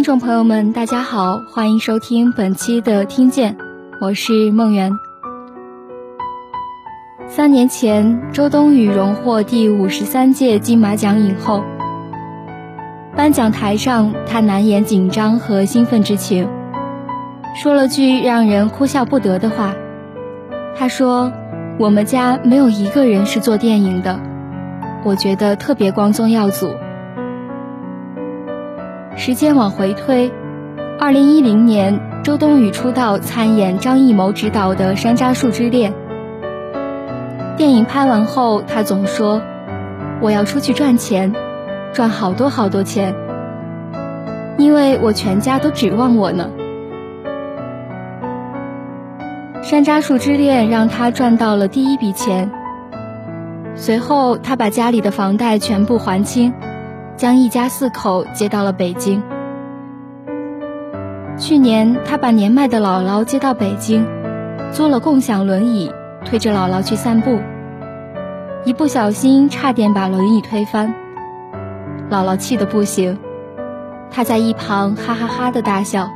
听众朋友们，大家好，欢迎收听本期的《听见》，我是梦圆。三年前，周冬雨荣获第五十三届金马奖影后。颁奖台上，她难掩紧张和兴奋之情，说了句让人哭笑不得的话。她说：“我们家没有一个人是做电影的，我觉得特别光宗耀祖。”时间往回推，二零一零年，周冬雨出道参演张艺谋执导的《山楂树之恋》。电影拍完后，她总说：“我要出去赚钱，赚好多好多钱，因为我全家都指望我呢。”《山楂树之恋》让她赚到了第一笔钱。随后，他把家里的房贷全部还清。将一家四口接到了北京。去年，他把年迈的姥姥接到北京，租了共享轮椅，推着姥姥去散步。一不小心，差点把轮椅推翻，姥姥气得不行，他在一旁哈哈哈的大笑。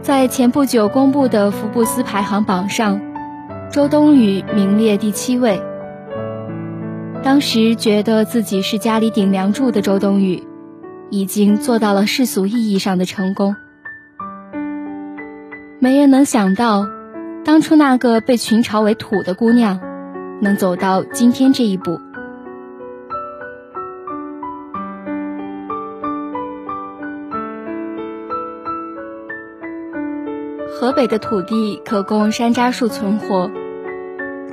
在前不久公布的福布斯排行榜上，周冬雨名列第七位。当时觉得自己是家里顶梁柱的周冬雨，已经做到了世俗意义上的成功。没人能想到，当初那个被群嘲为土的姑娘，能走到今天这一步。河北的土地可供山楂树存活。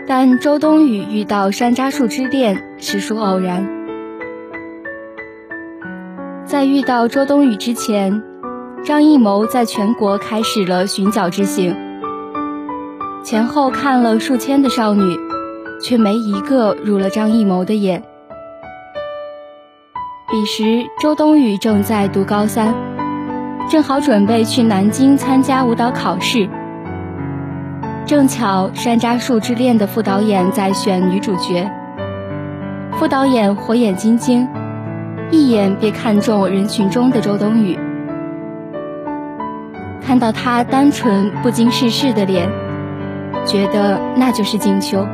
但周冬雨遇到山楂树之恋实属偶然。在遇到周冬雨之前，张艺谋在全国开始了寻找之行，前后看了数千的少女，却没一个入了张艺谋的眼。彼时，周冬雨正在读高三，正好准备去南京参加舞蹈考试。正巧《山楂树之恋》的副导演在选女主角，副导演火眼金睛，一眼便看中人群中的周冬雨。看到她单纯不经世事的脸，觉得那就是静秋。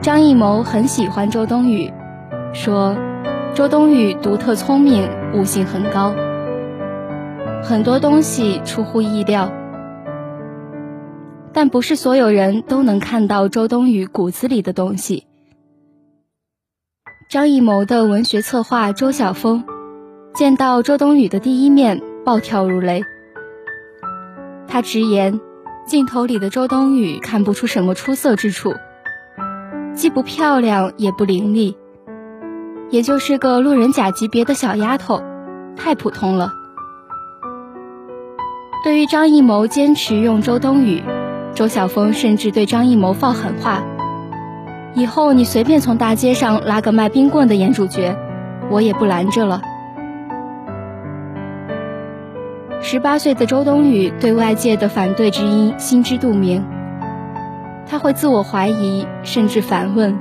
张艺谋很喜欢周冬雨，说周冬雨独特聪明，悟性很高，很多东西出乎意料。但不是所有人都能看到周冬雨骨子里的东西。张艺谋的文学策划周晓峰见到周冬雨的第一面，暴跳如雷。他直言，镜头里的周冬雨看不出什么出色之处，既不漂亮也不伶俐，也就是个路人甲级别的小丫头，太普通了。对于张艺谋坚持用周冬雨。周晓峰甚至对张艺谋放狠话：“以后你随便从大街上拉个卖冰棍的演主角，我也不拦着了。”十八岁的周冬雨对外界的反对之音心知肚明，他会自我怀疑，甚至反问：“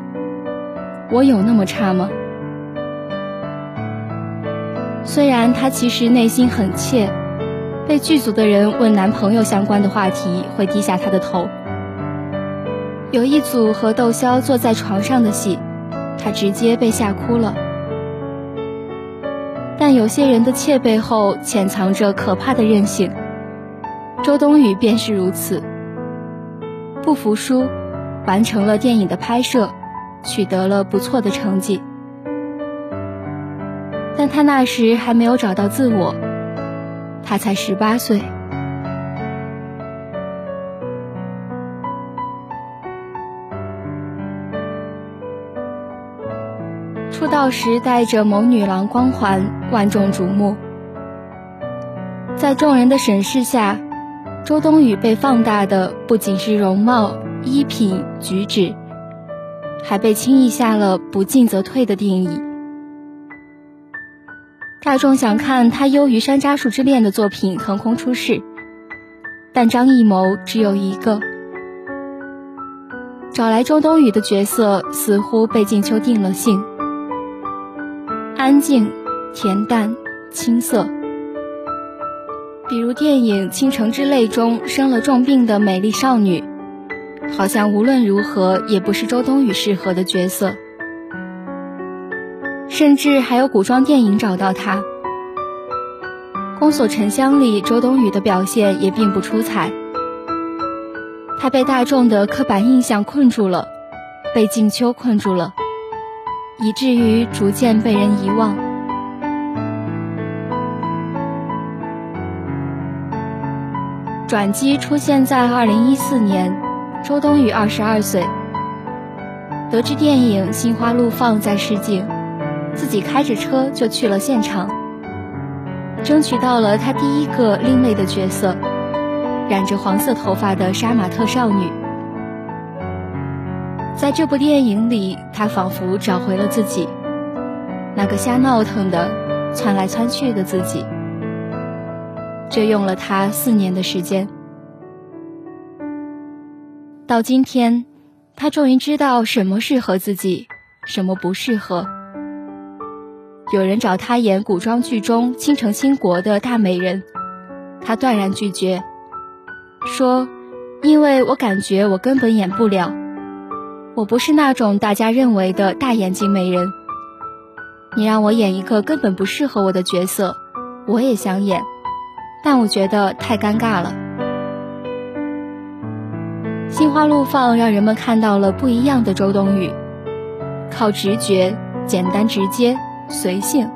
我有那么差吗？”虽然他其实内心很怯。被剧组的人问男朋友相关的话题，会低下他的头。有一组和窦骁坐在床上的戏，他直接被吓哭了。但有些人的怯背后潜藏着可怕的韧性，周冬雨便是如此。不服输，完成了电影的拍摄，取得了不错的成绩。但他那时还没有找到自我。他才十八岁，出道时带着谋女郎光环，万众瞩目。在众人的审视下，周冬雨被放大的不仅是容貌、衣品、举止，还被轻易下了“不进则退”的定义。大众想看他优于《山楂树之恋》的作品横空出世，但张艺谋只有一个。找来周冬雨的角色似乎被静秋定了性。安静、恬淡、青涩。比如电影《倾城之泪》中生了重病的美丽少女，好像无论如何也不是周冬雨适合的角色。甚至还有古装电影找到他，《宫锁沉香》里周冬雨的表现也并不出彩。她被大众的刻板印象困住了，被静秋困住了，以至于逐渐被人遗忘。转机出现在二零一四年，周冬雨二十二岁，得知电影《心花怒放》在试镜，自己开着车就去了现场，争取到了她第一个另类的角色——染着黄色头发的杀马特少女。在这部电影里，她仿佛找回了自己，那个瞎闹腾的、窜来窜去的自己。这用了他四年的时间，到今天，他终于知道什么适合自己，什么不适合。有人找他演古装剧中倾城倾国的大美人，他断然拒绝，说：“因为我感觉我根本演不了，我不是那种大家认为的大眼睛美人。你让我演一个根本不适合我的角色，我也想演。”但我觉得太尴尬了。心花怒放让人们看到了不一样的周冬雨，靠直觉、简单直接、随性。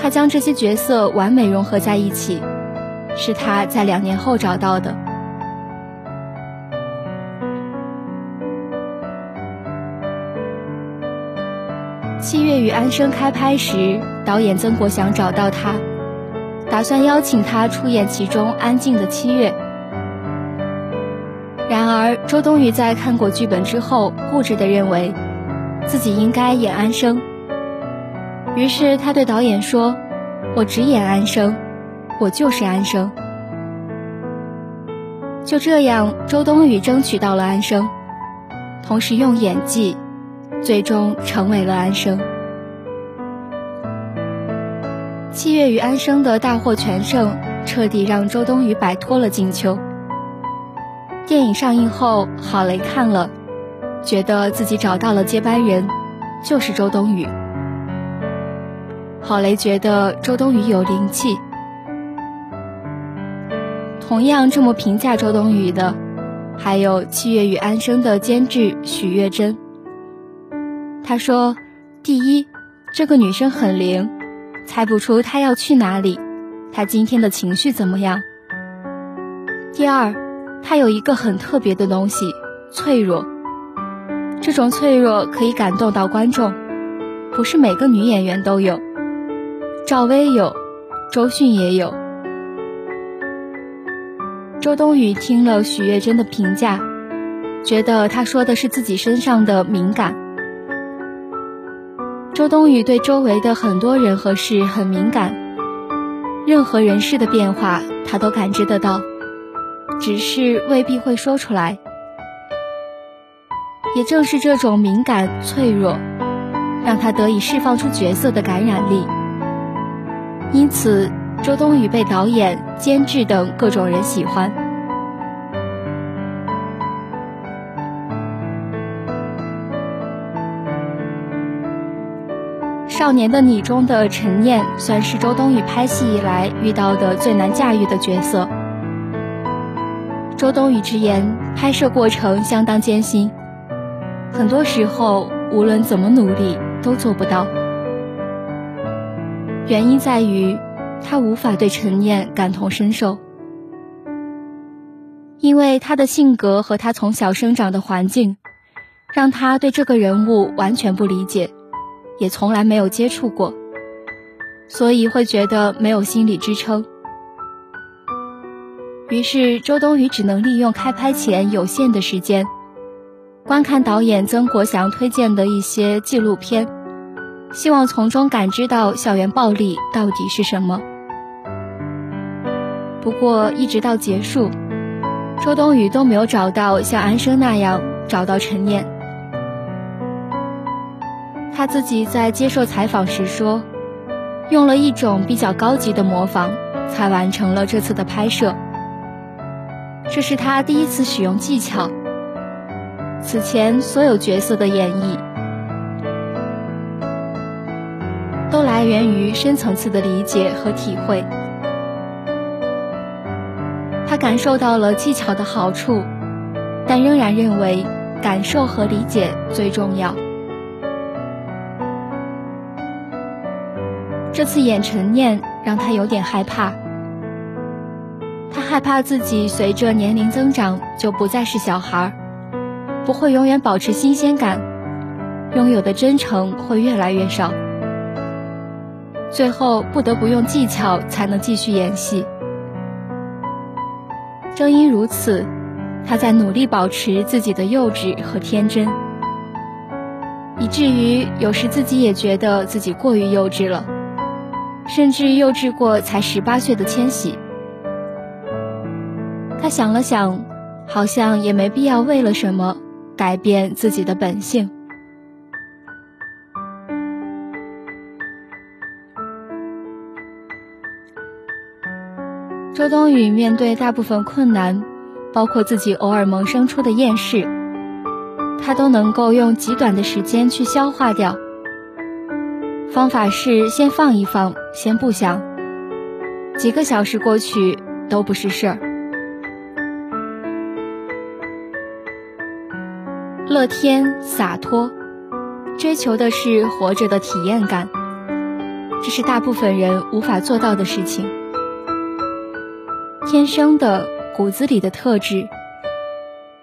他将这些角色完美融合在一起，是他在两年后找到的。七月与安生开拍时，导演曾国祥找到他。打算邀请他出演其中安静的七月。然而，周冬雨在看过剧本之后，固执地认为自己应该演安生。于是，他对导演说：“我只演安生，我就是安生。”就这样，周冬雨争取到了安生，同时用演技，最终成为了安生。七月与安生的大获全胜，彻底让周冬雨摆脱了静秋。电影上映后，郝蕾看了，觉得自己找到了接班人，就是周冬雨。郝蕾觉得周冬雨有灵气。同样这么评价周冬雨的，还有七月与安生的监制许月珍。他说：“第一，这个女生很灵。”猜不出她要去哪里，她今天的情绪怎么样？第二，他有一个很特别的东西，脆弱。这种脆弱可以感动到观众，不是每个女演员都有。赵薇有，周迅也有。周冬雨听了许月珍的评价，觉得她说的是自己身上的敏感。周冬雨对周围的很多人和事很敏感，任何人事的变化她都感知得到，只是未必会说出来。也正是这种敏感脆弱，让她得以释放出角色的感染力。因此，周冬雨被导演、监制等各种人喜欢。少年的你中的陈念算是周冬雨拍戏以来遇到的最难驾驭的角色。周冬雨直言，拍摄过程相当艰辛，很多时候无论怎么努力都做不到。原因在于，他无法对陈念感同身受，因为他的性格和他从小生长的环境，让他对这个人物完全不理解。也从来没有接触过，所以会觉得没有心理支撑。于是周冬雨只能利用开拍前有限的时间，观看导演曾国祥推荐的一些纪录片，希望从中感知到校园暴力到底是什么。不过一直到结束，周冬雨都没有找到像安生那样找到陈念。他自己在接受采访时说，用了一种比较高级的模仿，才完成了这次的拍摄。这是他第一次使用技巧。此前所有角色的演绎，都来源于深层次的理解和体会。他感受到了技巧的好处，但仍然认为感受和理解最重要。这次演陈念让他有点害怕，他害怕自己随着年龄增长就不再是小孩，不会永远保持新鲜感，拥有的真诚会越来越少，最后不得不用技巧才能继续演戏。正因如此，他在努力保持自己的幼稚和天真，以至于有时自己也觉得自己过于幼稚了。甚至幼稚过才十八岁的千玺。他想了想，好像也没必要为了什么改变自己的本性。周冬雨面对大部分困难，包括自己偶尔萌生出的厌世，她都能够用极短的时间去消化掉。方法是先放一放，先不想。几个小时过去都不是事儿。乐天洒脱，追求的是活着的体验感，这是大部分人无法做到的事情。天生的骨子里的特质，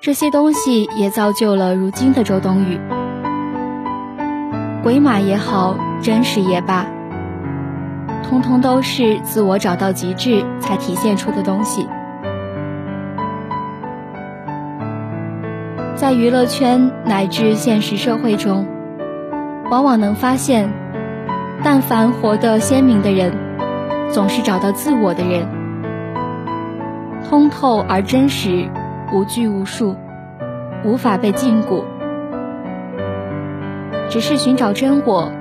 这些东西也造就了如今的周冬雨。鬼马也好。真实也罢，通通都是自我找到极致才体现出的东西。在娱乐圈乃至现实社会中，往往能发现，但凡活得鲜明的人，总是找到自我的人，通透而真实，无拘无束，无法被禁锢，只是寻找真我。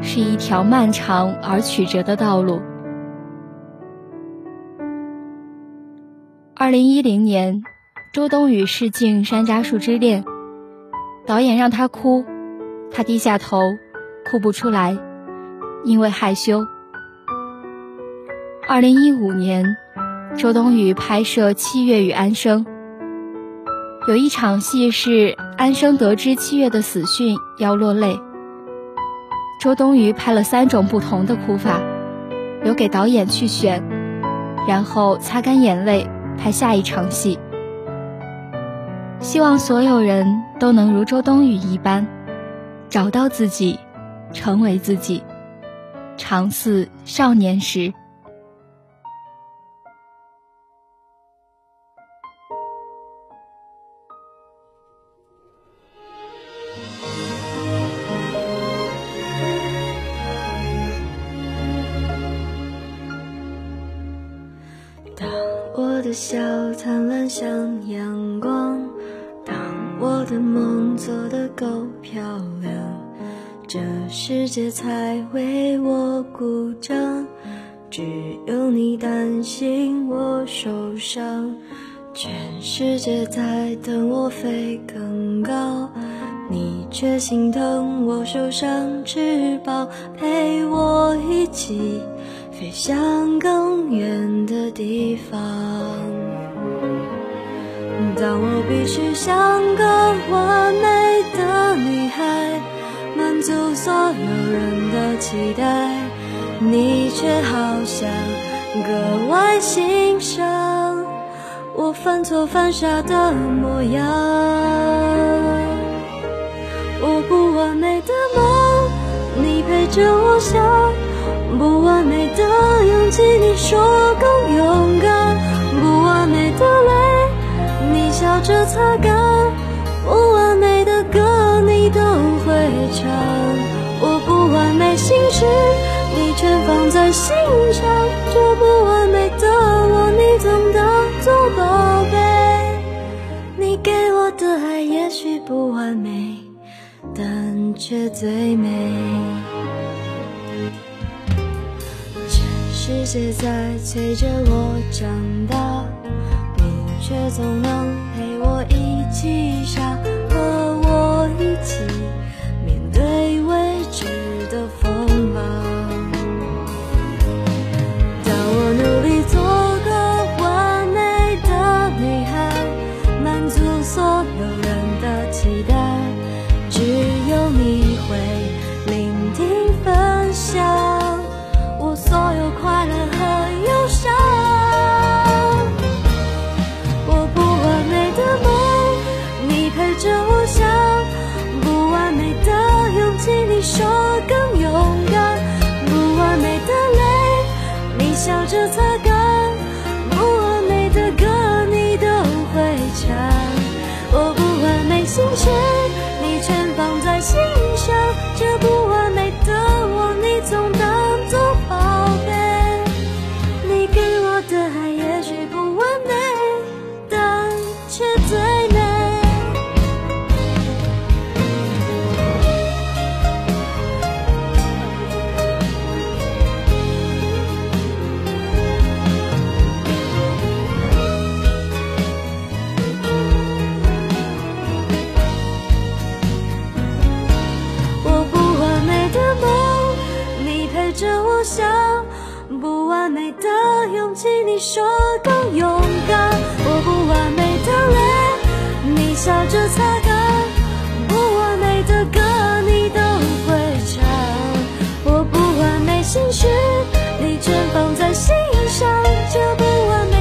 是一条漫长而曲折的道路。二零一零年，周冬雨试镜《山楂树之恋》，导演让她哭，她低下头，哭不出来，因为害羞。二零一五年，周冬雨拍摄《七月与安生》，有一场戏是安生得知七月的死讯要落泪。周冬雨拍了三种不同的哭法，留给导演去选，然后擦干眼泪拍下一场戏。希望所有人都能如周冬雨一般，找到自己，成为自己，常似少年时。阳光，当我的梦做得够漂亮，这世界才为我鼓掌。只有你担心我受伤，全世界在等我飞更高，你却心疼我受伤翅膀，陪我一起。飞向更远的地方。当我必须像个完美的女孩，满足所有人的期待，你却好像格外欣赏我犯错犯傻的模样。我不完美的梦，你陪着我想。不完美的勇气，你说更勇敢；着擦干不完美的歌你都会唱我不完美心事你全放在心上这不完美的我你总当做宝贝你给我的爱也许不完美但却最美全世界在催着我长大你却总能记忆想不完美的勇气你说更勇敢。我不完美的泪你笑着擦干不完美的歌你都会唱。我不完美心事你全放在心上这不完美。